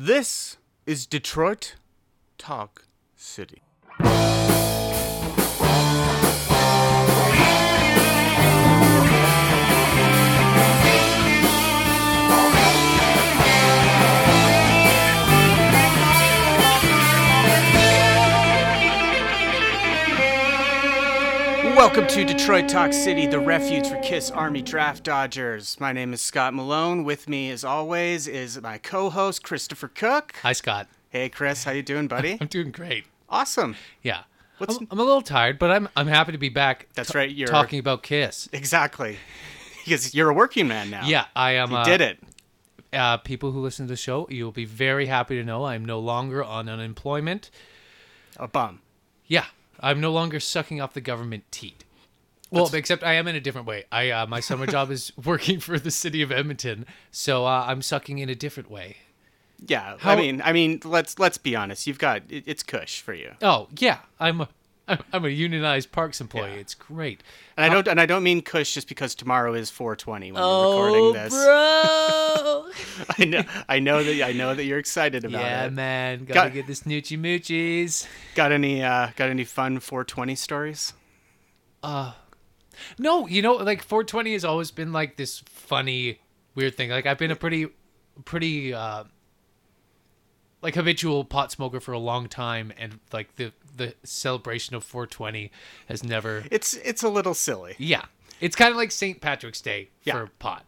This is Detroit Talk City. Welcome to Detroit Talk City, the refuge for Kiss Army Draft Dodgers. My name is Scott Malone. With me, as always, is my co-host Christopher Cook. Hi, Scott. Hey, Chris, how you doing, buddy? I'm doing great. awesome. Yeah. What's- I'm, I'm a little tired, but I'm I'm happy to be back. That's ta- right, you're- talking about Kiss. Exactly. Because you're a working man now. Yeah, I am. You uh, did it. Uh, people who listen to the show, you'll be very happy to know I'm no longer on unemployment. A bum. Yeah, I'm no longer sucking off the government teat. Well, except I am in a different way. I uh, my summer job is working for the city of Edmonton, so uh, I'm sucking in a different way. Yeah. I mean, I mean, let's let's be honest. You've got it, it's cush for you. Oh yeah, I'm a I'm a unionized parks employee. Yeah. It's great. And I don't and I don't mean cush just because tomorrow is 420 when we're recording this. Oh, bro. I know I know that I know that you're excited about yeah, it. Yeah, man, gotta Got- get the snoochie moochies. Got any uh got any fun 420 stories? Uh No, you know, like 420 has always been like this funny, weird thing. Like I've been a pretty, pretty, uh, like habitual pot smoker for a long time, and like the the celebration of 420 has never. It's it's a little silly. Yeah, it's kind of like St. Patrick's Day Yeah. for pot.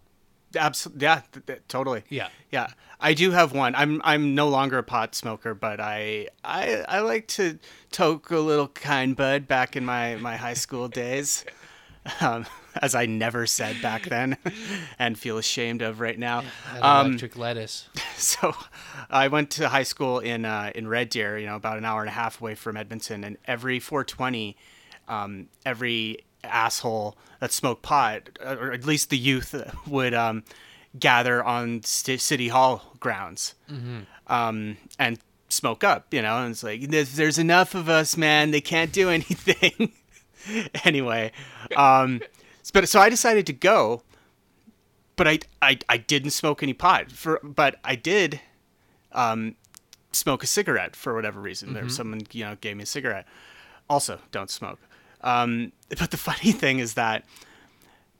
Absolutely. Yeah, th- th- totally. Yeah. Yeah. I do have one. I'm I'm no longer a pot smoker, but I I I like to toke a little kind bud back in my my high school days. Um, as I never said back then and feel ashamed of right now. Um, electric lettuce. so I went to high school in uh, in Red Deer, you know, about an hour and a half away from Edmonton, and every 420, um, every asshole that smoked pot, or at least the youth, would um, gather on st- city hall grounds um, and smoke up, you know, and it's like there's, there's enough of us, man. They can't do anything. anyway, um, but so I decided to go but I, I I didn't smoke any pot for but I did um smoke a cigarette for whatever reason. There someone you know gave me a cigarette. Also, don't smoke. Um, but the funny thing is that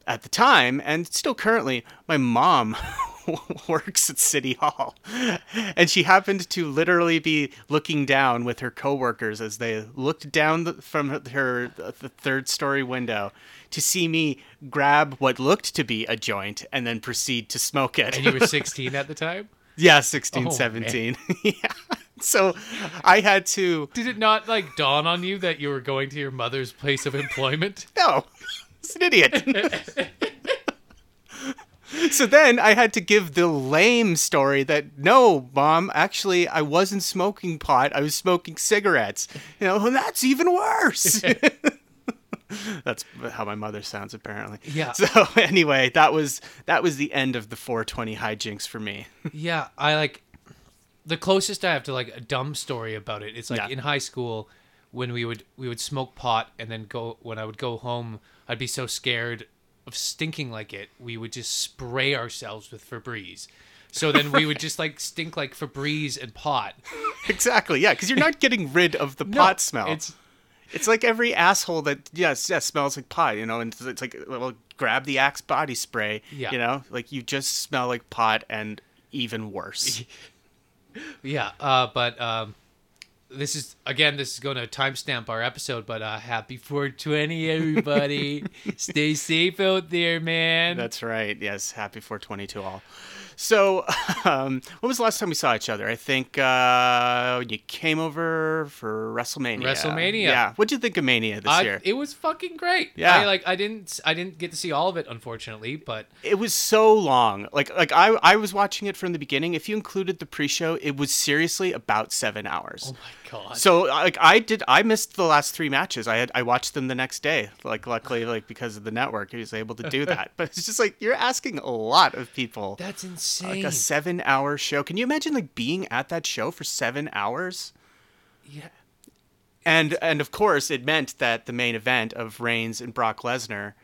at the time and still currently, my mom works at City Hall, and she happened to literally be looking down with her coworkers as they looked down the, from her, her the third story window to see me grab what looked to be a joint and then proceed to smoke it. And you were 16 at the time. yeah, 16, Oh, 17. yeah. So I had to Did it not like dawn on you that you were going to your mother's place of employment? No, it's an idiot. so then I had to give the lame story that no, mom, actually I wasn't smoking pot. I was smoking cigarettes. You know, and that's even worse. that's how my mother sounds apparently. Yeah. So anyway, that was that was the end of the 420 hijinks for me. Yeah, I like the closest I have to like a dumb story about it. It's like Yeah. in high school when we would we would smoke pot and then go when I would go home, I'd be so scared of stinking like it. We would just spray ourselves with Febreze. So then we would just like stink like Febreze and pot. exactly. Yeah, because you're not getting rid of the No, pot smell. It's It's like every asshole that yes, yes smells like pot, you know, and it's- it's like well, grab the Axe body spray, Yeah. you know, like you just smell like pot and even worse. yeah, uh, but um, this is again. This is going to timestamp our episode. But uh, happy 420, everybody! Stay safe out there, man. That's right. Yes, happy 420 to all. So, um, when was the last time we saw each other? I think uh, when you came over for WrestleMania. WrestleMania. Yeah. What'd you think of Mania this I, year? it was fucking great. Yeah. I like I didn't I didn't get to see all of it unfortunately, but it was so long. Like like I I was watching it from the beginning. If you included the pre-show, it was seriously about seven hours. oh my god. So like I did I missed the last three matches. I had I watched them the next day. Like luckily like because of the network I was able to do that. but it's just like you're asking a lot of people. That's insane. Like a 7 hour show. Can you imagine like being at that show for 7 hours? yeah. And and of course it meant that the main event of Reigns and Brock Lesnar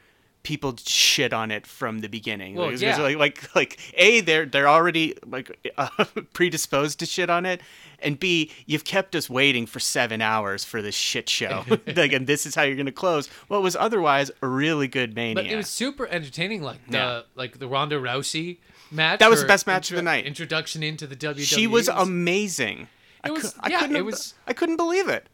people shit on it from the beginning. Well, like, yeah. like, like, like, a they're they're already like uh, predisposed to shit on it, and b you've kept us waiting for seven hours for this shit show. like, and this is how you're gonna close what was otherwise a really good mania. But it was super entertaining. Like the Yeah. like the Ronda Rousey match. That was the best match of the night. Introduction into the WWE. she was amazing. I It was- I yeah, couldn't, it was- I couldn't believe it.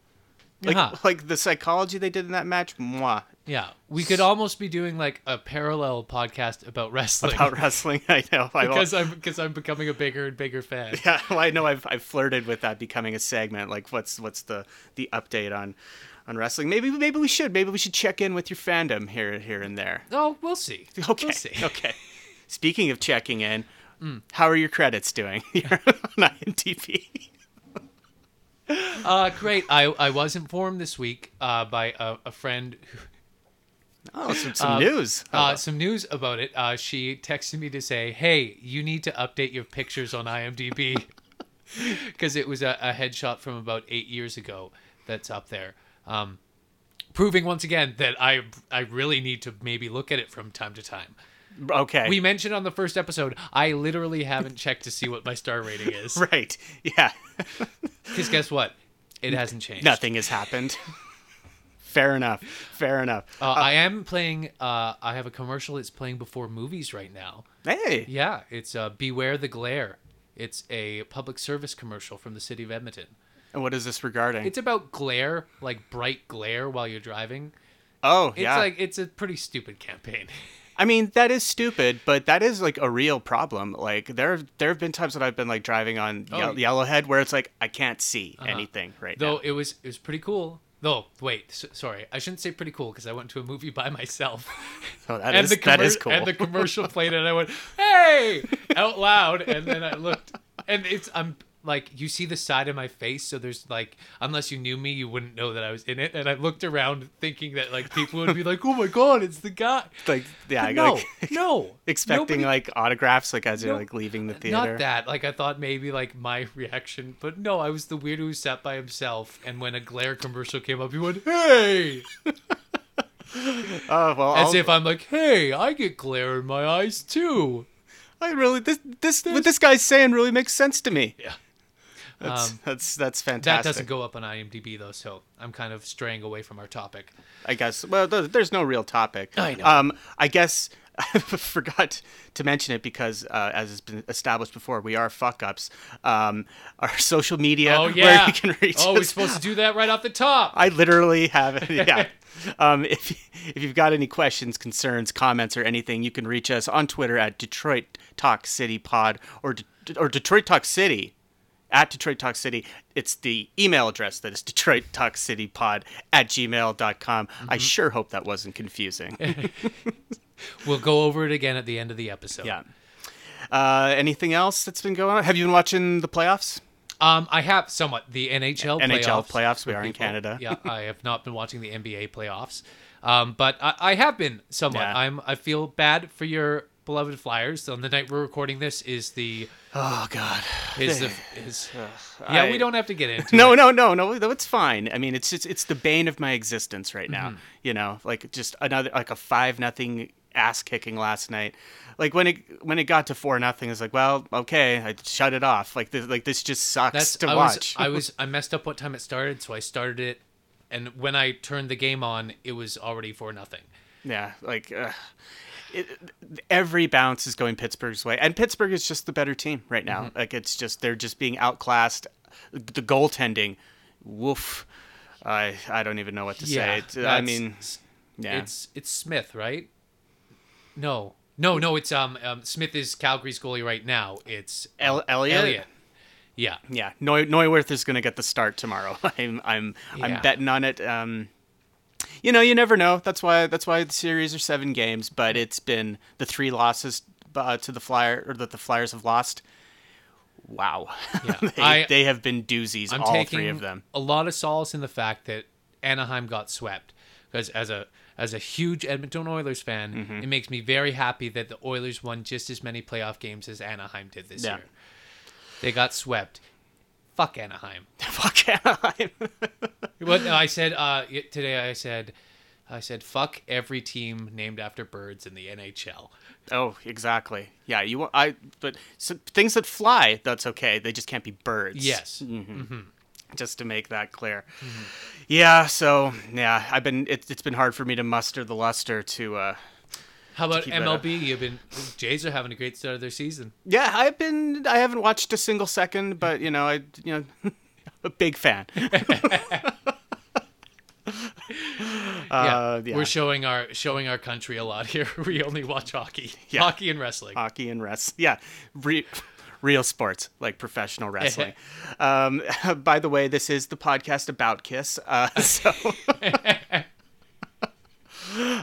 Like, Uh-huh. like the psychology they did in that match, mwah. Yeah, we could almost be doing like a parallel podcast about wrestling About wrestling, I know. I because I'm because I'm becoming a bigger and bigger fan. Yeah, well, I know I've, I've flirted with that becoming a segment. Like, what's what's the the update on on wrestling? Maybe maybe we should maybe we should check in with your fandom here here and there. Oh, we'll see. Okay, We'll see. okay. Speaking of checking in, Mm. how are your credits doing here on IMDb? Uh, great. I I was informed this week uh, by a, a friend who Oh, some, some Uh, news. uh, some news about it. Uh, she texted me to say, "Hey, you need to update your pictures on IMDb because it was a, a headshot from about eight years ago that's up there, um, proving once again that I I really need to maybe look at it from time to time." Okay. We mentioned on the first episode, I literally haven't checked to see what my star rating is right. Yeah. because guess what? It hasn't changed. Nothing has happened. Fair enough. Fair enough. Uh, I am playing. Uh, I have a commercial that's playing before movies right now. Hey. Yeah, it's uh, Beware the Glare. It's a public service commercial from the city of Edmonton. And what is this regarding? It's about glare, like bright glare while you're driving. oh, It's yeah. like it's a pretty stupid campaign. I mean, that is stupid, but that is like a real problem. Like there, there have been times that I've been like driving on Oh, Ye- Yellowhead where it's like I can't see Uh-huh. anything right Though now. it was it was pretty cool. Though wait, s- sorry, I shouldn't say pretty cool because I went to a movie by myself. So that and is the that is cool. And the commercial played, and I went, "Hey!" out loud, and then I looked, and it's I'm like, you see the side of my face, so there's like, unless you knew me, you wouldn't know that I was in it. And I looked around thinking that like people would be like, "Oh my god, it's the guy." like yeah, But no, like no, expecting Nobody- like autographs like as you're like leaving the theater. Not that. Like I thought maybe like my reaction, but no, I was the weirdo who sat by himself, and when a glare commercial came up, he went, "Hey!" Oh well, As I'll- if I'm like, "Hey, I get glare in my eyes too." I really this this what this guy's saying really makes sense to me. Yeah. That's Um, that's that's fantastic. That doesn't go up on IMDb though, so I'm kind of straying away from our topic. I guess. Well, th- there's no real topic. I know. Um, I guess I forgot to mention it because, uh, as has been established before, we are fuck ups. Um, our social media, Oh where yeah. you can reach oh, we're supposed to do that right off the top. I literally have it. Yeah. um, if if you've got any questions, concerns, comments, or anything, you can reach us on Twitter at Detroit Talk City Pod or De- or Detroit Talk City at Detroit Talk City. It's the email address that is Detroit Talk City Pod at gmail.com. I sure hope that wasn't confusing. We'll go over it again at the end of the episode. yeah. Uh, anything else that's been going on? Have you been watching the playoffs? Um, I have somewhat the NHL playoffs. NHL playoffs, we are in. Canada. yeah, I have not been watching the NBA playoffs, um, but I, I have been somewhat. Yeah. I'm. I feel bad for your beloved Flyers. On the night we're recording this is the Oh God. is the is. Yeah, I- we don't have to get into No, it. no, no, no, no. It's fine. I mean, it's just it's the bane of my existence right now. Mm-hmm. You know, like just another like a five nothing ass kicking last night. Like when it when it got to four nothing, it's like, well, okay, I shut it off. Like this, like this just sucks That's to I watch. Was, I was I messed up what time it started, so I started it, and when I turned the game on, it was already for nothing. yeah, like uh, it, every bounce is going Pittsburgh's way, and Pittsburgh is just the better team right now. Mm-hmm. Like it's just they're just being outclassed. The goaltending, woof. I I don't even know what to say. It, I mean, yeah. It's it's Smith, right? No, no, no. It's um, um Smith is Calgary's goalie right now. It's um, El- Elliott? Elliott. Yeah. Yeah, Neu- Neuvirth is going to get the start tomorrow. I'm I'm Yeah. I'm betting on it. Um, you know, you never know. That's why that's why the series are seven games. But it's been the three losses uh, to the Flyer or that the Flyers have lost. Wow, Yeah. they, I- they have been doozies. I'm all three of them. a lot of solace in the fact that Anaheim got swept because as a as a huge Edmonton Oilers fan, Mm-hmm. it makes me very happy that the Oilers won just as many playoff games as Anaheim did this Yeah. year. They got swept. Fuck Anaheim. Fuck Anaheim. What I said uh, today, I said I said, "Fuck every team named after birds in the NHL." Oh, exactly. Yeah, you I but so, things that fly, that's okay. They just can't be birds. Yes. Just to make that clear. Yeah, so yeah, I've been it, it's been hard for me to muster the luster to uh How about. MLB? You've been Jays are having a great start of their season. Yeah, I've been I haven't watched a single second, but you know, I you know a big fan. Uh, yeah. We're showing our showing our country a lot here. We only watch hockey, Yeah. hockey and wrestling. hockey and rest. Yeah, re- real sports like professional wrestling. um, by the way, this is the podcast about Kiss. Uh, so,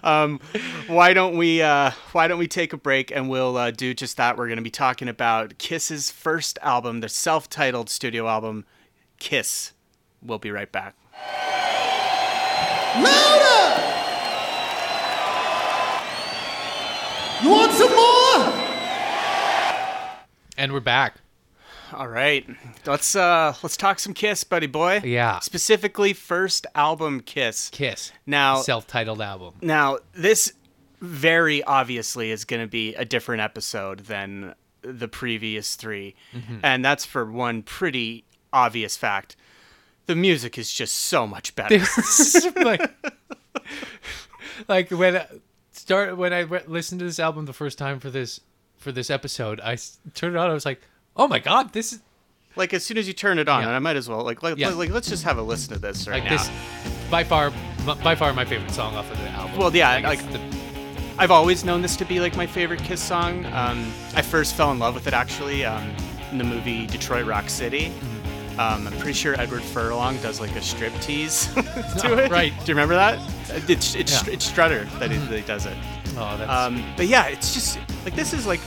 um, why don't we uh, why don't we take a break and we'll uh, do just that? We're going to be talking about Kiss's first album, their self-titled studio album, Kiss. We'll be right back. Louder! You want some more? and we're back. All right, let's uh, let's talk some Kiss, buddy boy. Yeah. Specifically, first album Kiss. Kiss, Now, self-titled album. Now, this very obviously is going to be a different episode than the previous 3 And that's for one pretty obvious fact. The music is just so much better. like, like when I start when I listened to this album the first time for this for this episode, I s- turned it on. I was like, "Oh my god, this is like as soon as you turn it on, Yeah. and I might as well like like, Yeah. like let's just have a listen to this right like now. this by far by far my favorite song off of the album." Well, yeah, it's like- the, I've always known this to be like my favorite Kiss song. Um, I first fell in love with it actually um, in the movie Detroit Rock City. Um, I'm pretty sure Edward Furlong does like a strip tease to Oh, it. right. Do you remember that? It's it's, Yeah. it's Strutter that he, that he does it. oh, that's Um, but yeah, it's just like this is like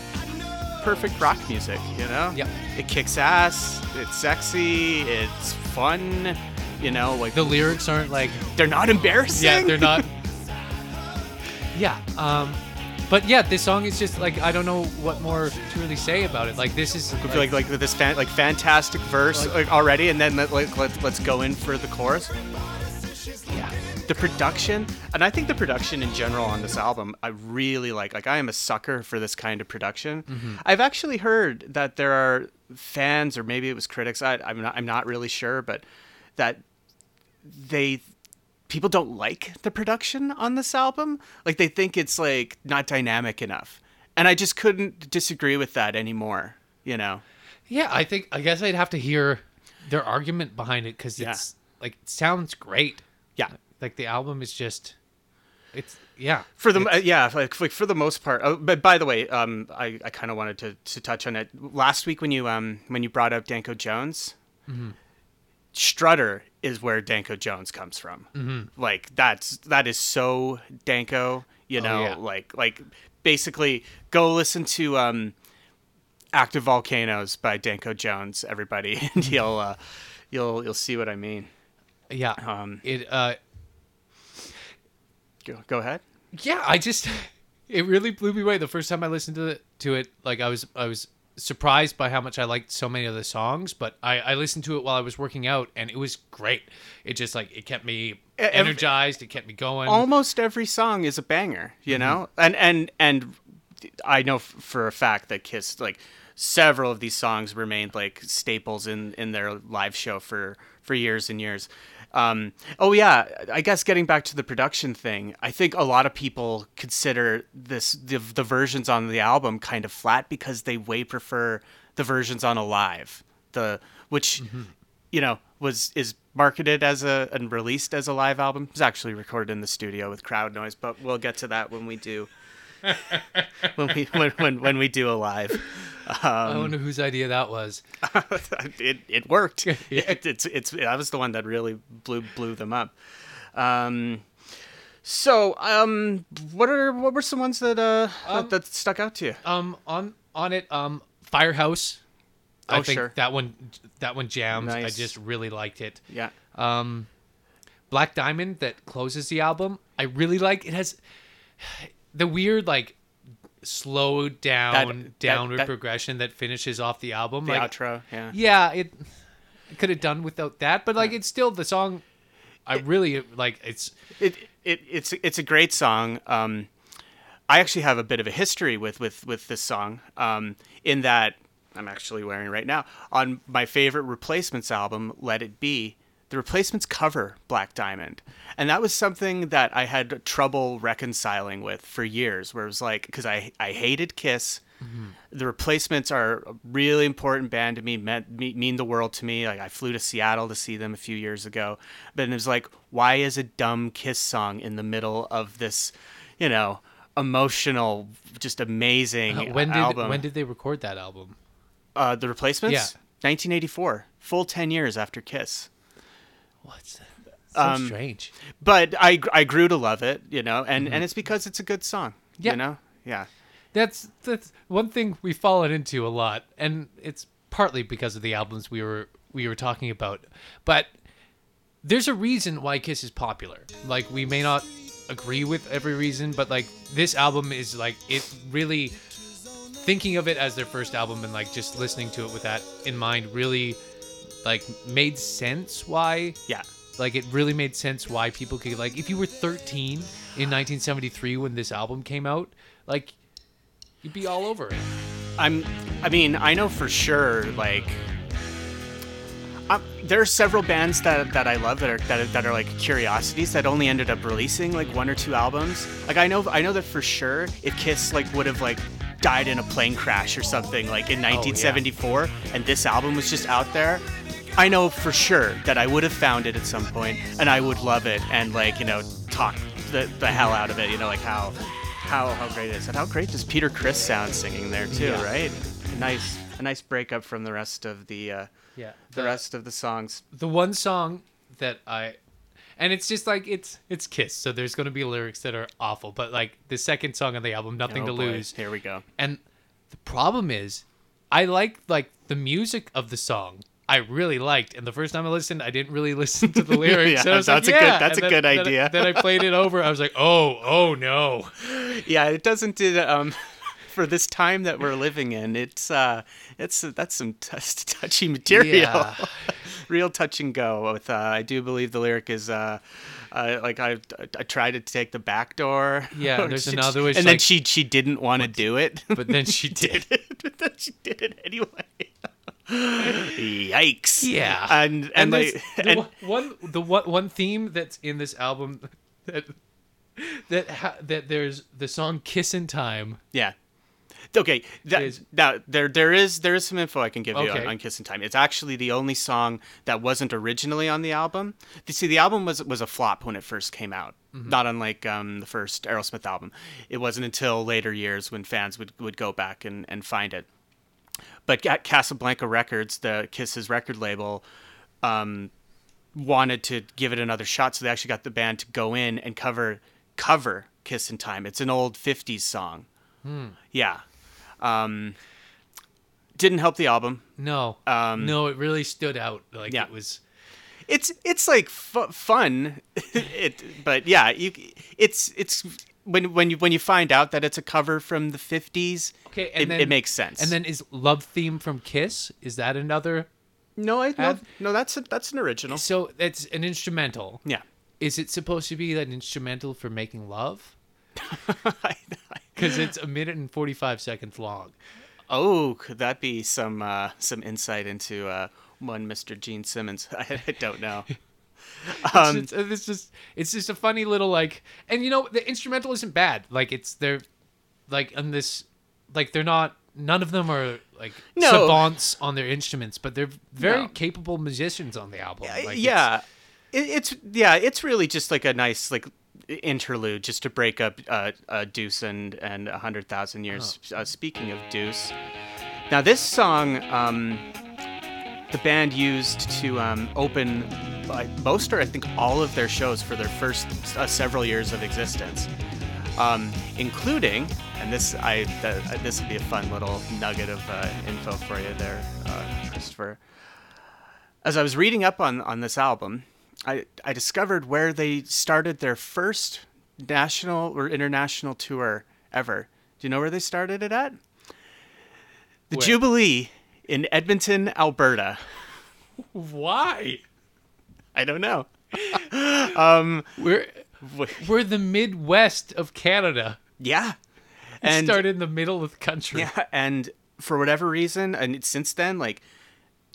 perfect rock music, you know? Yep. It kicks ass. It's sexy. It's fun. You know, like the lyrics aren't like they're not embarrassing. yeah, they're not. yeah, um, but yeah, this song is just like I don't know what more to really say about it. Like this is like like with this fan, like fantastic verse Like- like, already, and then let, like let, let's go in for the chorus. Yeah, The production, and I think the production in general on this album, I really like. Like I am a sucker for this kind of production. Mm-hmm. I've actually heard that there are fans, or maybe it was critics. I, I'm not. I'm not really sure, but that they people don't like the production on this album. Like they think it's like not dynamic enough, and I just couldn't disagree with that anymore. You know. yeah. I think I guess I'd have to hear their argument behind it because Yeah. it's like it sounds great. Yeah. Like the album is just, it's yeah. For the uh, yeah, like, like for the most part. Oh, but by the way, um, I, I kind of wanted to, to touch on it last week when you um when you brought up Danko Jones. Mm-hmm. Strutter is where Danko Jones comes from. Mm-hmm. Like that's that is so Danko. You Oh, know, yeah. like like basically go listen to um, Active Volcanoes by Danko Jones, everybody, and you'll uh, you'll you'll see what I mean. yeah. Um, it uh go, go ahead. yeah i just it really blew me away the first time i listened to it to it. Like i was i was surprised by how much i liked so many of the songs but i i listened to it while i was working out and it was great. It just like it kept me energized. It kept me going. Almost every song is a banger you know? Mm-hmm. And and and i know for a fact that kiss like several of these songs remained like staples in in their live show for for years and years um oh yeah i guess getting back to the production thing i think a lot of people consider this the, the versions on the album kind of flat because they way prefer the versions on Alive the which you know was is marketed as a and released as a live album. It was actually recorded in the studio with crowd noise, but we'll get to that when we do when we when, when when we do Alive. i wonder whose idea that was it it worked. It, it's it's that was the one that really blew blew them up. Um, so um, what are what were some ones that uh that, that stuck out to you? um on on it um firehouse i Oh, think sure. that one that one jams i just really liked it Yeah. um black diamond that closes the album i really like it has the weird like slowed down that- downward that- progression that finishes off the album The like outro, yeah. yeah it could have done without that but like it's still the song i really like it's It it, it's it's a great song. Um, I actually have a bit of a history with with with this song. Um, in that I'm actually wearing right now on my favorite Replacements album, Let It Be. The Replacements cover Black Diamond, and that was something that I had trouble reconciling with for years. Where it was like, because I I hated Kiss. The Replacements are a really important band to me, meant, me, mean the world to me. Like I flew to Seattle to see them a few years ago, but it was like, why is a dumb Kiss song in the middle of this, you know, emotional, just amazing Uh, when did album? when did they record that album? uh, the Replacements? Yeah. 1984, full 10 years after Kiss. What's so Um, strange? But I I grew to love it, you know, and and it's because it's a good song. Mm-hmm. Yeah. You know? Yeah. That's that's one thing we've fallen into a lot, and it's partly because of the albums we were we were talking about. But there's a reason why Kiss is popular. Like we may not agree with every reason, but like this album is like it really thinking of it as their first album and like just listening to it with that in mind really like made sense why Yeah. like it really made sense why people could like if you were 13 in 1973 when this album came out like you'd be all over it I'm. I mean, I know for sure. Like, um, there are several bands that that I love that are that are, that are like curiosities that only ended up releasing like one or two albums. Like, I know I know that for sure. If Kiss like would have like died in a plane crash or something like in 1974, and this album was just out there. I know for sure that I would have found it at some point, and I would love it, and like you know, talk the, the hell out of it. You know, like how how how great it is, and how great does Peter Criss sound singing there too, Yeah. right? A nice a nice breakup from the rest of the uh, yeah the rest of the songs. the one song that i and it's just like it's it's kiss so there's going to be lyrics that are awful but like the second song on the album nothing Oh, to boy. lose Here we go. and the problem is i like like the music of the song I really liked, and the first time I listened, I didn't really listen to the lyrics. Yeah, was that's like, a good- that's And a then- good idea. Then, I played it over. I was like, oh, oh no. Yeah, it doesn't do um for this time that we're living in. It's uh it's that's some t- touchy material. Yeah. Real touch and go with uh, I do believe the lyric is uh uh, like I, I tried to take the back door. Yeah, there's she- another which, and then she she didn't want to do it, But then she did. it. but then she did it anyway. Yikes! Yeah, and and, there's like the and, one- one the one one theme that's in this album that that ha- that there's the song "Kissin' Time." Yeah. Okay. That, Is- now there there is there is some info I can give you on, Okay. on Kissing Time. It's actually the only song that wasn't originally on the album. You see, the album was was a flop when it first came out. Not unlike um, the first Aerosmith album. It wasn't until later years when fans would, would go back and, and find it. But at Casablanca Records, the Kiss's record label, um, wanted to give it another shot, so they actually got the band to go in and cover cover "Kissin' Time." It's an old '50s song. Yeah, um, didn't help the album. No, Um, no, it really stood out. Like yeah. it was. It's it's like fu- fun, it but yeah, you it's it's when when you when you find out that it's a cover from the '50s, Okay, and it, then it makes sense. And then is "Love Theme" from Kiss? Is that another? no, I no, no, that's a, that's an original. So it's an instrumental. Yeah. Is it supposed to be an instrumental for making love? Because it's a minute and forty-five seconds long. Oh, could that be some uh, some insight into uh, one Mr. Gene Simmons? I, I don't know. Um, it's, just, it's just it's just a funny little like, and you know the instrumental isn't bad. Like it's they're like on this, like they're not. None of them are like No. savants on their instruments, but they're very No. capable musicians on the album. Like, it's- yeah, it, it's yeah, it's really just like a nice like interlude just to break up uh, uh, Deuce and and a hundred thousand years. Uh, speaking of Deuce, now this song. Um, the band used to um, open like, most or I think all of their shows for their first uh, several years of existence, um, including and this I th- this would be a fun little nugget of uh, info for you there, uh, Christopher. As I was reading up on on this album, I I discovered where they started their first national or international tour ever. Do you know where they started it at? The Where? Jubilee in Edmonton, Alberta. Why? I don't know. um, We're We're the Midwest of Canada. yeah. And And start in the middle of the country. yeah, and for whatever reason, and since then, like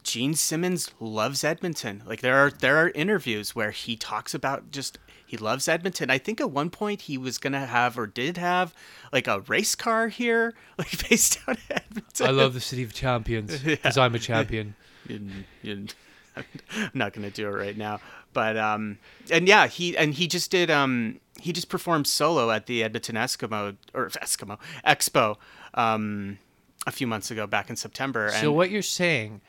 Gene Simmons loves Edmonton. Like there are there are interviews where he talks about just he loves Edmonton. I think at one point he was gonna have or did have like a race car here, like based out of Edmonton. I love the city of champions because I'm a champion. I'm not gonna do it right now, but um, and yeah, he and he just did um, he just performed solo at the Edmonton Eskimo or Eskimo Expo um, a few months ago, back in September. And So what you're saying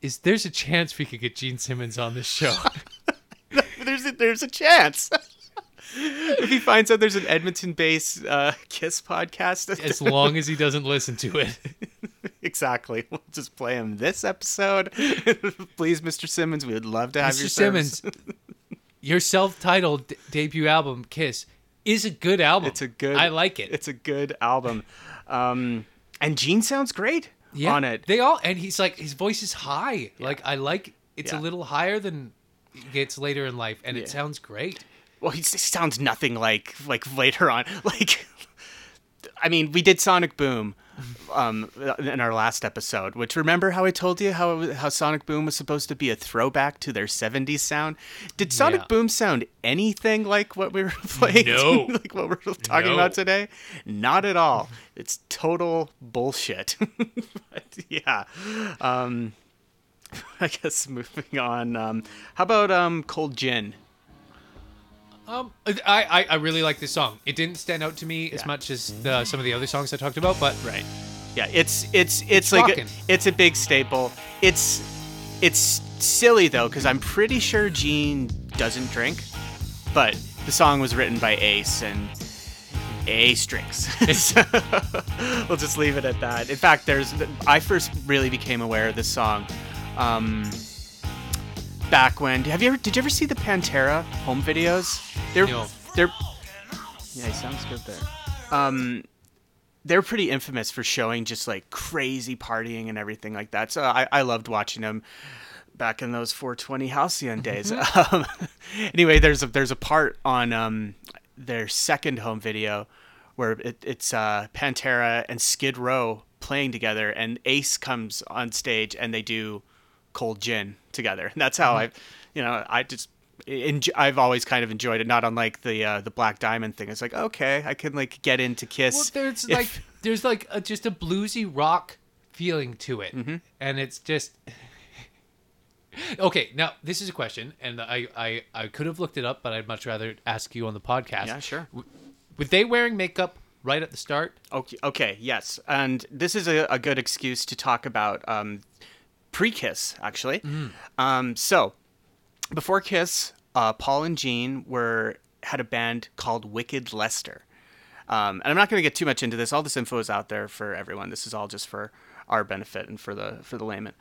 is there's a chance we could get Gene Simmons on this show. There's a, there's a chance. if he finds out there's an Edmonton-based uh, Kiss podcast, as long as he doesn't listen to it. exactly, we'll just play him this episode. Please, Mr. Simmons, we would love to have Mr. your Simmons, your self-titled d- debut album, Kiss, is a good album. It's a good. I like it. It's a good album, um, and Gene sounds great yeah, on it. They all and he's like his voice is high. Like I like it's Yeah. a little higher than it gets later in life, and Yeah. it sounds great. well, he, sounds nothing like like later on. Like, I mean, we did Sonic Boom um, in our last episode. Which remember how I told you how was, how Sonic Boom was supposed to be a throwback to their '70s sound? Did Sonic Yeah. Boom sound anything like what we were playing? No. like what we're talking No. about today? Not at all. It's total bullshit. but yeah. Um, I guess moving on. Um, how about um, Cold Gin? Um, I, I I really like this song. It didn't stand out to me as Yeah. much as the, some of the other songs I talked about, but Right. Yeah, it's it's it's, like a, it's a big staple. It's it's silly though cuz I'm pretty sure Gene doesn't drink, but the song was written by Ace and Ace drinks. So, we'll just leave it at that. In fact, there's I first really became aware of this song um back when have you ever did you ever see the Pantera home videos? They're No. they're Yeah, he sounds good there. Um they're pretty infamous for showing just like crazy partying and everything like that. So I, I loved watching them back in those 420 Halcyon days. Um, anyway, there's a there's a part on um, their second home video where it, it's uh, Pantera and Skid Row playing together, and Ace comes on stage and they do Cold Gin together. And that's how I, you know, I just. Enjoy, I've always kind of enjoyed it, not unlike the uh, the Black Diamond thing. It's like okay, I can like get into Kiss. well, there's if- like there's like a, just a bluesy rock feeling to it, Mm-hmm. and it's just okay. Now this is a question, and I I I could have looked it up, but I'd much rather ask you on the podcast. Yeah, sure. Were they wearing makeup right at the start? Okay, okay, yes, and this is a, a good excuse to talk about um, pre-Kiss, actually. Um, so, before Kiss, uh, Paul and Gene were had a band called Wicked Lester, um, and I'm not going to get too much into this. All this info is out there for everyone. This is all just for our benefit and for the for the layman.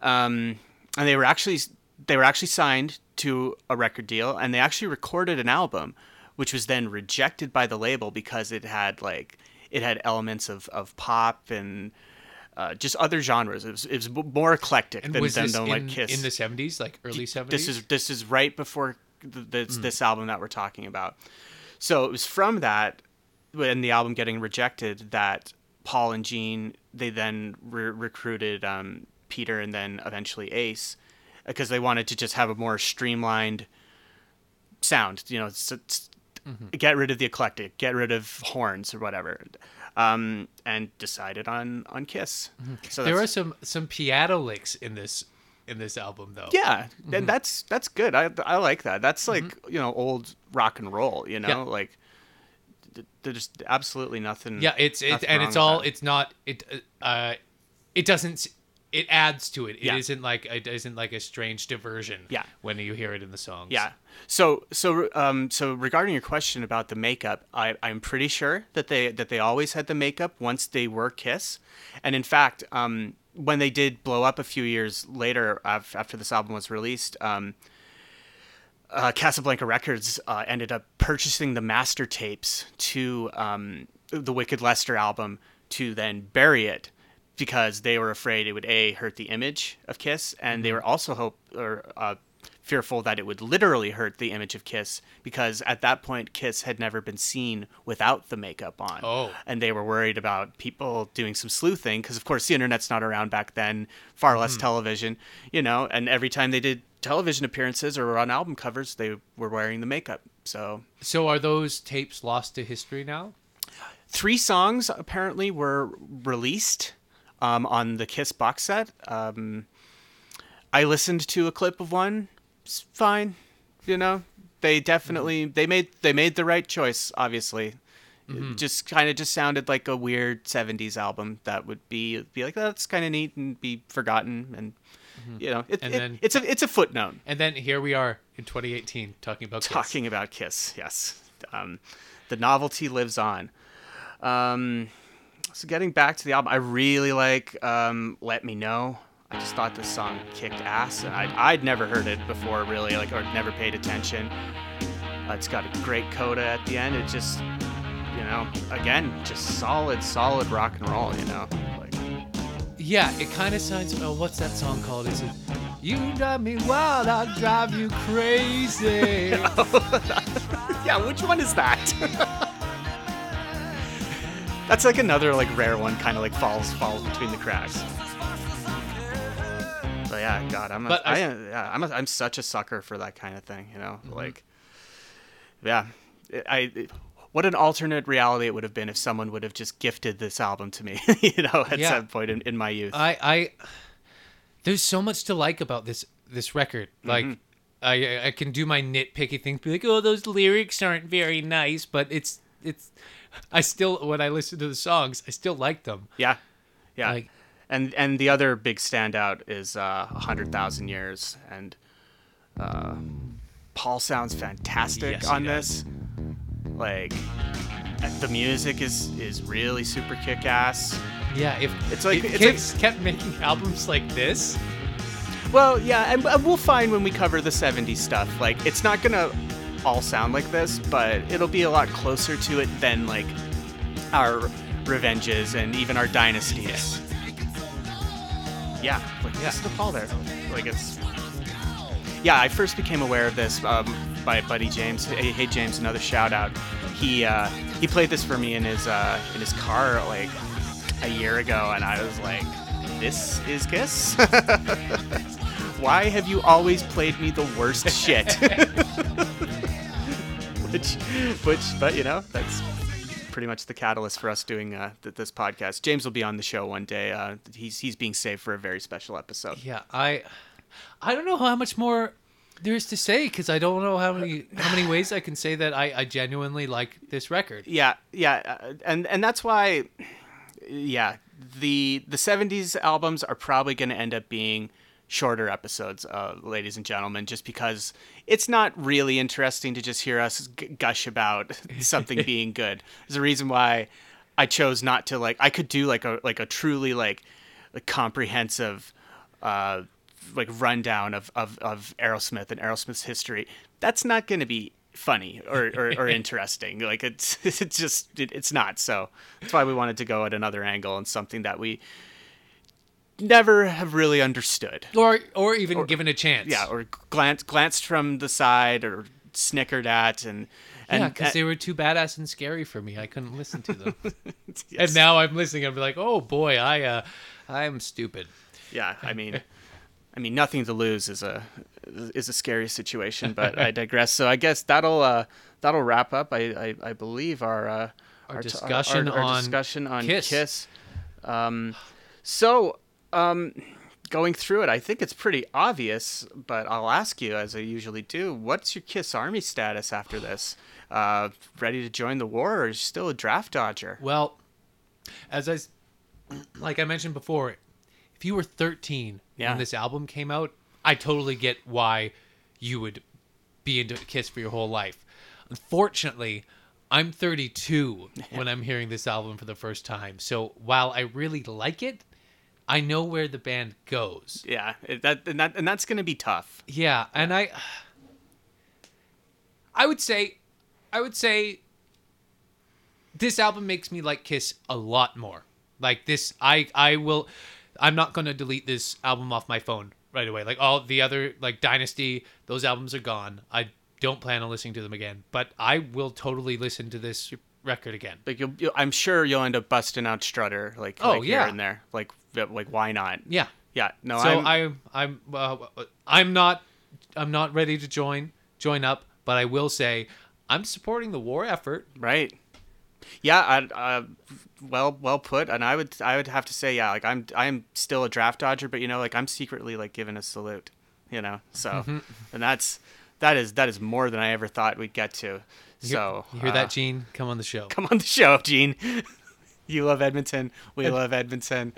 Um, and they were actually they were actually signed to a record deal, and they actually recorded an album, which was then rejected by the label because it had like it had elements of, of pop and uh, just other genres. It was, it was more eclectic And than, was than, this than in, like Kiss. in the '70s, like early '70s? This is this is right before this Hmm. this album that we're talking about. So it was from that, when the album getting rejected, that Paul and Gene they then re- recruited um, Peter and then eventually Ace, because they wanted to just have a more streamlined sound. You know, it's, it's- Mm-hmm. get rid of the eclectic, get rid of horns or whatever, um, and decided on on Kiss. So Mm-hmm. there are some some piano licks in this in this album though. Yeah, Mm-hmm. and that's that's good. I I like that. That's like you know old rock and roll. You know, Yeah. like th- there's absolutely nothing. Yeah, it's it, and it's all that. it's not it uh it doesn't it adds to it. It Yeah. not like it isn't like a strange diversion. Yeah. when you hear it in the songs. Yeah. So so um so regarding your question about the makeup, I I'm pretty sure that they that they always had the makeup once they were Kiss, and in fact, um when they did blow up a few years later after this album was released, um. Uh, Casablanca Records uh, ended up purchasing the master tapes to um, the Wicked Lester album to then bury it because they were afraid it would a hurt the image of Kiss, and they were also hope or uh, fearful that it would literally hurt the image of Kiss because at that point Kiss had never been seen without the makeup on. Oh. And they were worried about people doing some sleuthing because of course the internet's not around back then, far less television, you know, and every time they did television appearances or were on album covers, they were wearing the makeup. So So are those tapes lost to history now? three songs apparently were released um, on the Kiss box set. Um, I listened to a clip of one. It's fine, you know. They definitely they made they made the right choice. Obviously, Mm-hmm. it just kind of just sounded like a weird '70s album that would be be like that's kind of neat and be forgotten and. You know, it, Mm-hmm. It- then- it's a it's a footnote And then here we are in 2018 talking about Kiss. talking about Kiss. Yes, um, the novelty lives on. Um, so getting back to the album, I really like um, "Let Me Know." I just thought this song kicked ass, and I'd, I'd never heard it before, really, like or never paid attention. Uh, it's got a great coda at the end. It just, you know, again, just solid, solid rock and roll. You know, like Yeah, it kind of sounds. Oh, what's that song called? Is it "You Drive Me Wild, I'll Drive You Crazy"? yeah, which one is that? That's like another like rare one, kind of like falls falls between the cracks. But yeah, God, I'm a, But I- I, am yeah, I'm a, I'm such a sucker for that kind of thing, you know. Mm-hmm. Like, yeah, I. it- what an alternate reality it would have been if someone would have just gifted this album to me, you know, at Yeah. some point in, in my youth. I, I, there's so much to like about this this record. Mm-hmm. Like, I I can do my nitpicky things, be like, oh, those lyrics aren't very nice, but it's it's. I still, when I listen to the songs, I still like them. yeah, yeah. Like- and and the other big standout is uh, a hundred thousand years, and uh, Paul sounds fantastic Yes, on this. Like, the music is is really super kick ass. Yeah, if It's like- if it's like- kept making albums like this, Well, yeah, and and we'll find when we cover the '70s stuff. Like, it's not gonna all sound like this, but it'll be a lot closer to it than like our revenges and even our dynasties. Yeah, like Yeah. listen to Paul there. Like it's. Yeah, I first became aware of this um, by buddy James. Hey, hey James, another shout out. He uh, he played this for me in his uh, in his car like a year ago, and I was like, "This is Kiss." Why have you always played me the worst shit? which, which, but you know, that's pretty much the catalyst for us doing uh, th- this podcast. James will be on the show one day. Uh, he's he's being saved for a very special episode. yeah, I, I don't know how much more there is to say because I don't know how many how many ways I can say that I, I genuinely like this record. Yeah, yeah, uh, and and that's why, yeah, the the '70s albums are probably going to end up being shorter episodes, uh, ladies and gentlemen, just because it's not really interesting to just hear us g- gush about something being good. There's a reason why I chose not to like. I could do like a like a truly like, like comprehensive. Uh, like rundown of, of, of Aerosmith and Aerosmith's history. That's not going to be funny or, or, or interesting. Like it's it's just it, it's not. So that's why we wanted to go at another angle and something that we never have really understood. Or or even given a chance. Yeah, or glanced glanced from the side or snickered at and and yeah, because uh, they were too badass and scary for me. I couldn't listen to them. yes. And now I'm listening. I'm like, oh boy, I uh, I'm stupid. yeah, I mean, I mean, nothing to lose is a is a scary situation, but I digress. So I guess that'll uh, that'll wrap up. I I, I believe our uh, Our t- discussion our, our on discussion on Kiss. Kiss. Um, so um, going through it, I think it's pretty obvious, but I'll ask you as I usually do. What's your Kiss Army status after this? Uh, ready to join the war, or still a draft dodger? Well, as I, like I mentioned before, if you were 13 Yeah. when this album came out, I totally get why you would be into Kiss for your whole life. Unfortunately, I'm 32 when I'm hearing this album for the first time. So while I really like it, I know where the band goes. Yeah, that and that and that's gonna be tough. Yeah, and I I would say I would say this album makes me like Kiss a lot more. Like this I I will I'm not going to delete this album off my phone right away. Like all the other like Dynasty, those albums are gone. I don't plan on listening to them again, but I will totally listen to this record again. Like you'll, you'll, I'm sure you'll end up busting out Strutter like, Oh, like yeah. here and there. Like like why not? Yeah. Yeah. No, so I'm, I'm I'm uh, I'm not I'm not ready to join join up, but I will say I'm supporting the war effort. Right. Yeah, I, uh, well, well put. And I would, I would have to say, yeah, like I'm, I'm still a draft dodger, but you know, like I'm secretly like giving a salute, you know. So, Mm-hmm. and that's, that is, that is more than I ever thought we'd get to. So, you hear uh, that, Gene? Come on the show. Come on the show, Gene. you love Edmonton. We love Edmonton.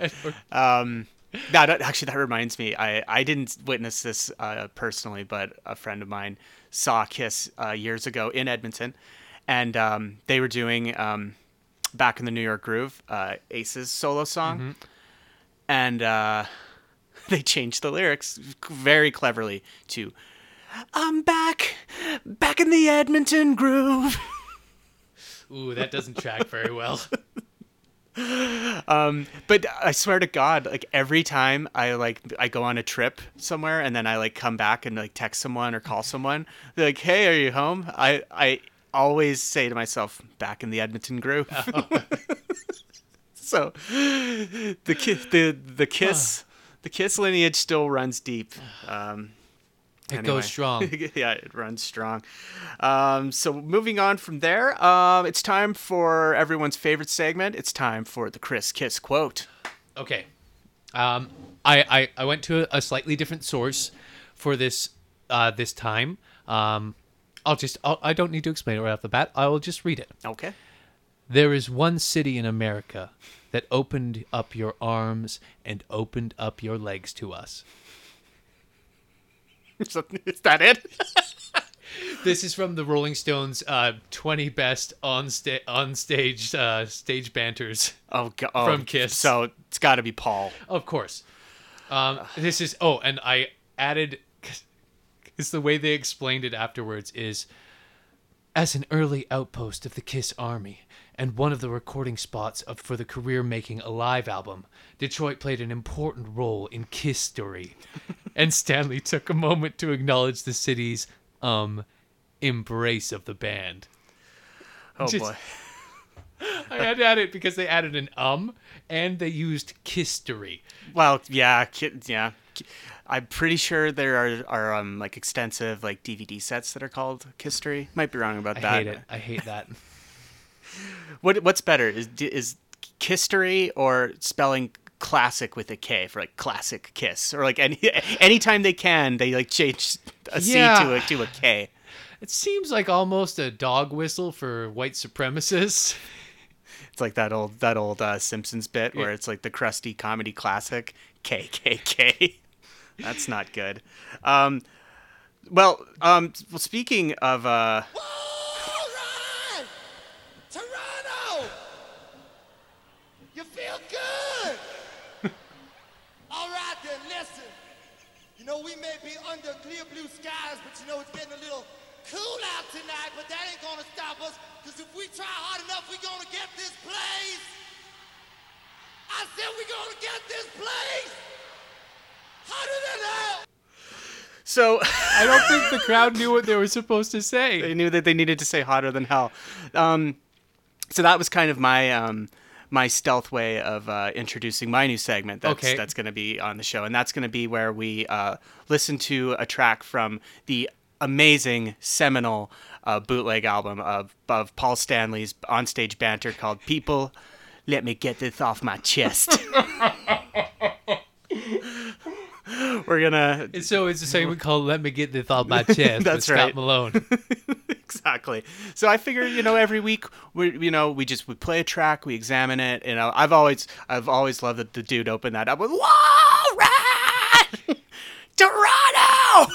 Um, no, that, actually, that reminds me. I, I didn't witness this uh, personally, but a friend of mine saw Kiss uh, years ago in Edmonton, and um, they were doing um, "Back in the New York Groove," uh, Ace's solo song, and uh, they changed the lyrics very cleverly to "I'm back, back in the Edmonton groove." Ooh, that doesn't track very well. But I swear to God, like every time I like I go on a trip somewhere and then I like come back and like text someone or call someone, they're like, "Hey, are you home?" I I always say to myself, "Back in the Edmonton groove." so the ki- the the kiss the kiss lineage still runs deep. Um, It Anyway. goes strong. yeah, it runs strong. Um, so moving on from there, um, it's time for everyone's favorite segment. It's time for the Chris Kiss quote. Okay. Um, I, I, I went to a, a slightly different source for this uh, this time. Um, I'll just I'll, I don't need to explain it right off the bat. I will just read it. Okay. There is one city in America that opened up your arms and opened up your legs to us. Is that it? This is from the Rolling Stones uh, 20 best on sta- on stage uh, stage banters. Oh, go- oh, From Kiss. So it's got to be Paul. Of course. Um, this is oh, and I added because the way they explained it afterwards is as an early outpost of the Kiss Army and one of the recording spots of, for the career-making Alive album, Detroit played an important role in Kisstory. and Stanley took a moment to acknowledge the city's um embrace of the band. Oh Just- boy. I had to add it because they added an um and they used Kisstory. Well, yeah, ki- yeah. I'm pretty sure there are are um like extensive like DVD sets that are called Kisstory. Might be wrong about I that. hate it. I hate that. What what's better is is Kisstory or spelling classic with a K for like classic kiss or like any anytime they can they like change a C Yeah. to a to a K. It seems like almost a dog whistle for white supremacists. It's like that old that old uh, Simpsons bit where Yeah. it's like the crusty comedy classic KKK. That's not good. Um, well, um, well, speaking of uh, All right! Toronto! You feel good? All right then, listen. You know, we may be under clear blue skies, but you know it's getting a little cool out tonight, but that ain't gonna stop us, because if we try hard enough, we're gonna get this place. I said we're gonna get this place hotter than hell. so I don't think the crowd knew what they were supposed to say. they knew that they needed to say hotter than hell. Um, so that was kind of my um, my stealth way of uh, introducing my new segment. That's Okay. that's going to be on the show, and that's going to be where we uh, listen to a track from the amazing seminal uh, bootleg album of of Paul Stanley's onstage banter called "People." Let me get this off my chest. We're gonna And so it's the same called "Let Me Get This Off My Chest" That's with right. Scott Malone. exactly. So I figure, you know, every week we, you know, we just we play a track, we examine it. You know, I've always, I've always loved that the dude opened that up with "Whoa, Red, Toronto."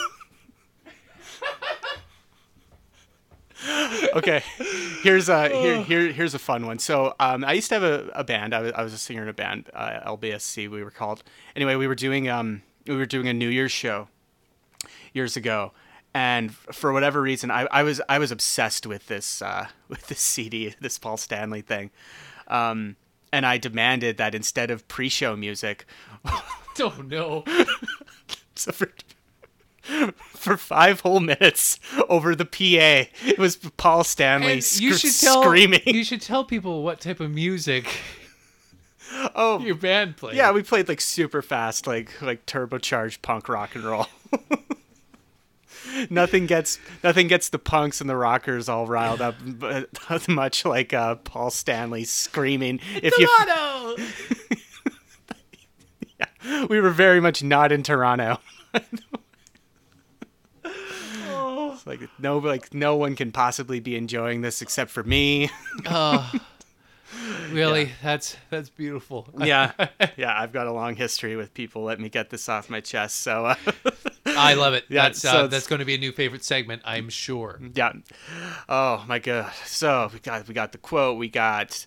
okay, here's a here, here here's a fun one. So um, I used to have a, a band. I was, I was a singer in a band, uh, LBSC we were called. Anyway, we were doing um we were doing a New Year's show years ago and for whatever reason I, I was I was obsessed with this uh, with this CD this Paul Stanley thing um, and I demanded that instead of pre-show music oh no! So for, for five whole minutes over the PA, it was Paul Stanley sc- you should tell screaming. you should tell people what type of music oh, your band played. yeah, we played like super fast, like like turbocharged punk rock and roll. Nothing gets nothing gets the punks and the rockers all riled up, but much like uh, Paul Stanley screaming. If you, Toronto! we were very much not in Toronto. It's like no, like no one can possibly be enjoying this except for me. Oh, really? That's that's beautiful. yeah, yeah. I've got a long history with people. Let me get this off my chest. So, uh, I love it. Yeah, that's so uh, that's going to be a new favorite segment, I'm sure. yeah. Oh my god. So we got we got the quote. We got.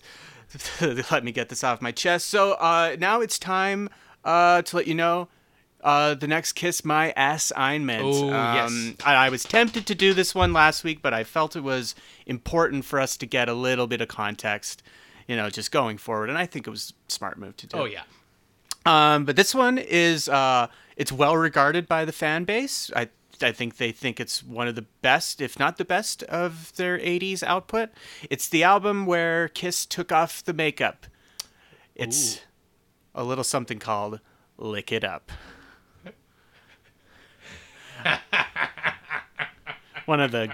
let me get this off my chest. So uh, now it's time uh, to let you know. Uh, the next kiss my assignment. Oh, um, yes. I, I was tempted to do this one last week, but I felt it was important for us to get a little bit of context, you know, just going forward. And I think it was a smart move to do. Oh yeah. Um, but this one is uh, it's well regarded by the fan base. I I think they think it's one of the best, if not the best, of their '80s output. It's the album where Kiss took off the makeup. It's a little something called "Lick It Up." one of the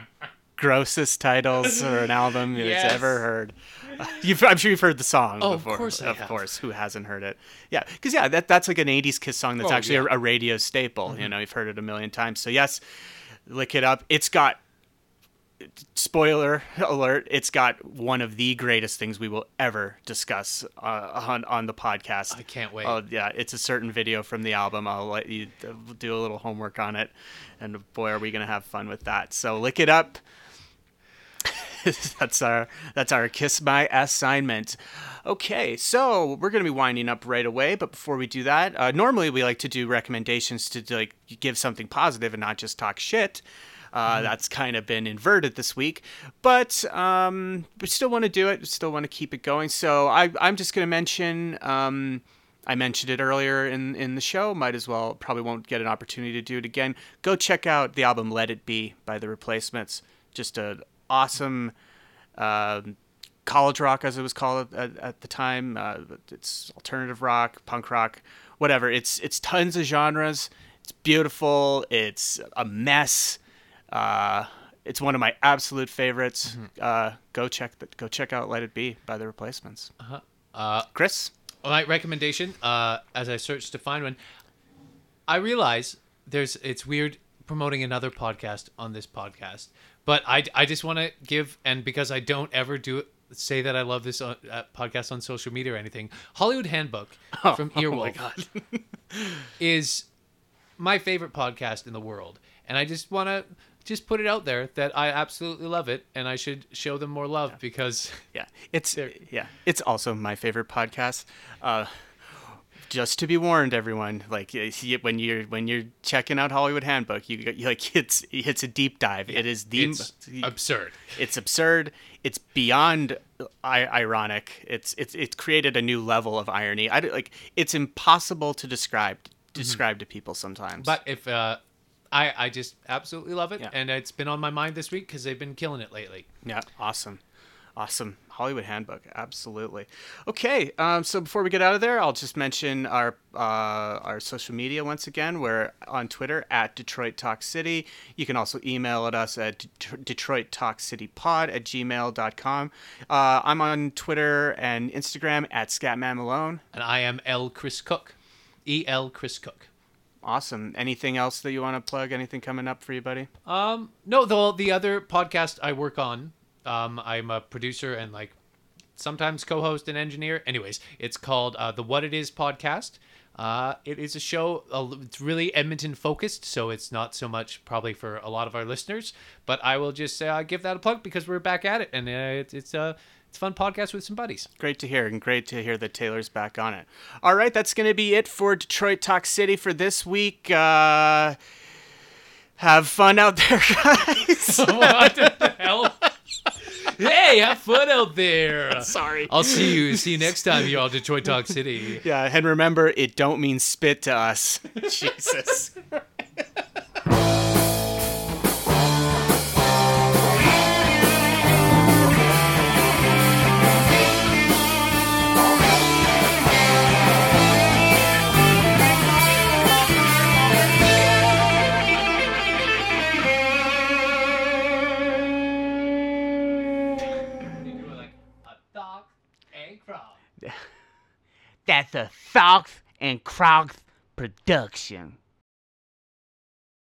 grossest titles for an album Yes. that's ever heard. You've, I'm sure you've heard the song Oh, of before. course I of course. Who hasn't heard it? Yeah, because yeah, that that's like an '80s Kiss song that's Oh, actually yeah. Mm-hmm. a, a radio staple. You know, you've heard it a million times. So yes, lick it up. It's got spoiler alert. It's got one of the greatest things we will ever discuss uh, on on the podcast. I can't wait. Oh yeah, it's a certain video from the album. I'll let you uh, do a little homework on it, and boy, are we gonna have fun with that. So lick it up. that's our that's our kiss my assignment. Okay, so we're gonna be winding up right away, but before we do that, uh, normally we like to do recommendations to like give something positive and not just talk shit. Uh, That's kind of been inverted this week, but um, we still want to do it. Still want to keep it going. So I, I'm just going to mention. Um, I mentioned it earlier in in the show. Might as well. Probably won't get an opportunity to do it again. Go check out the album "Let It Be" by the Replacements. Just an awesome um, college rock, as it was called at, at the time. Uh, it's alternative rock, punk rock, whatever. It's it's tons of genres. It's beautiful. It's a mess. Uh, it's one of my absolute favorites. Uh, go check the, go check out "Let It Be" by the Replacements. Uh-huh. Uh, Chris, my recommendation, uh, as I searched to find one, I realize there's it's weird promoting another podcast on this podcast, but I, I just want to give and because I don't ever do it, say that I love this uh, podcast on social media or anything. Hollywood Handbook from Earwolf is my favorite podcast in the world, and I just want to just put it out there that I absolutely love it, and I should show them more love because yeah, it's yeah, it's also my favorite podcast. Uh, just to be warned, everyone, like when you're when you're checking out Hollywood Handbook, you, you like it's it's a deep dive. it is the it's absurd. it's absurd. It's beyond I- ironic. It's it's it's created a new level of irony. I like it's impossible to describe describe to people sometimes. But if uh, I I just absolutely love it, Yeah. and it's been on my mind this week because they've been killing it lately. Yeah, awesome. Awesome. Hollywood Handbook. Absolutely. Okay, um, so before we get out of there, I'll just mention our uh, our social media once again. We're on Twitter at Detroit Talk City. You can also email at us at Det- Detroit Talk City Pod at gmail.com. Uh, I'm on Twitter and Instagram at Scatman Malone. And I am L Chris Cook, E L Chris Cook. Awesome. Anything else that you want to plug? Anything coming up for you, buddy? Um, no, the the other podcast I work on, um, I'm a producer and like sometimes co-host and engineer. Anyways, it's called uh, the What It Is podcast. Uh, it is a show. Uh, it's really Edmonton focused, so it's not so much probably for a lot of our listeners. But I will just say uh, give that a plug because we're back at it, and uh, it's it's a it's a fun podcast with some buddies. Great to hear, and great to hear that Taylor's back on it. All right, that's going to be it for Detroit Talk City for this week. Uh, have fun out there, guys. what the hell? Hey, have fun out there. Sorry. I'll see you. See you next time, you all Detroit Talk City. Yeah, and remember, it don't mean spit to us. Jesus. That's a Socks and Crocs production.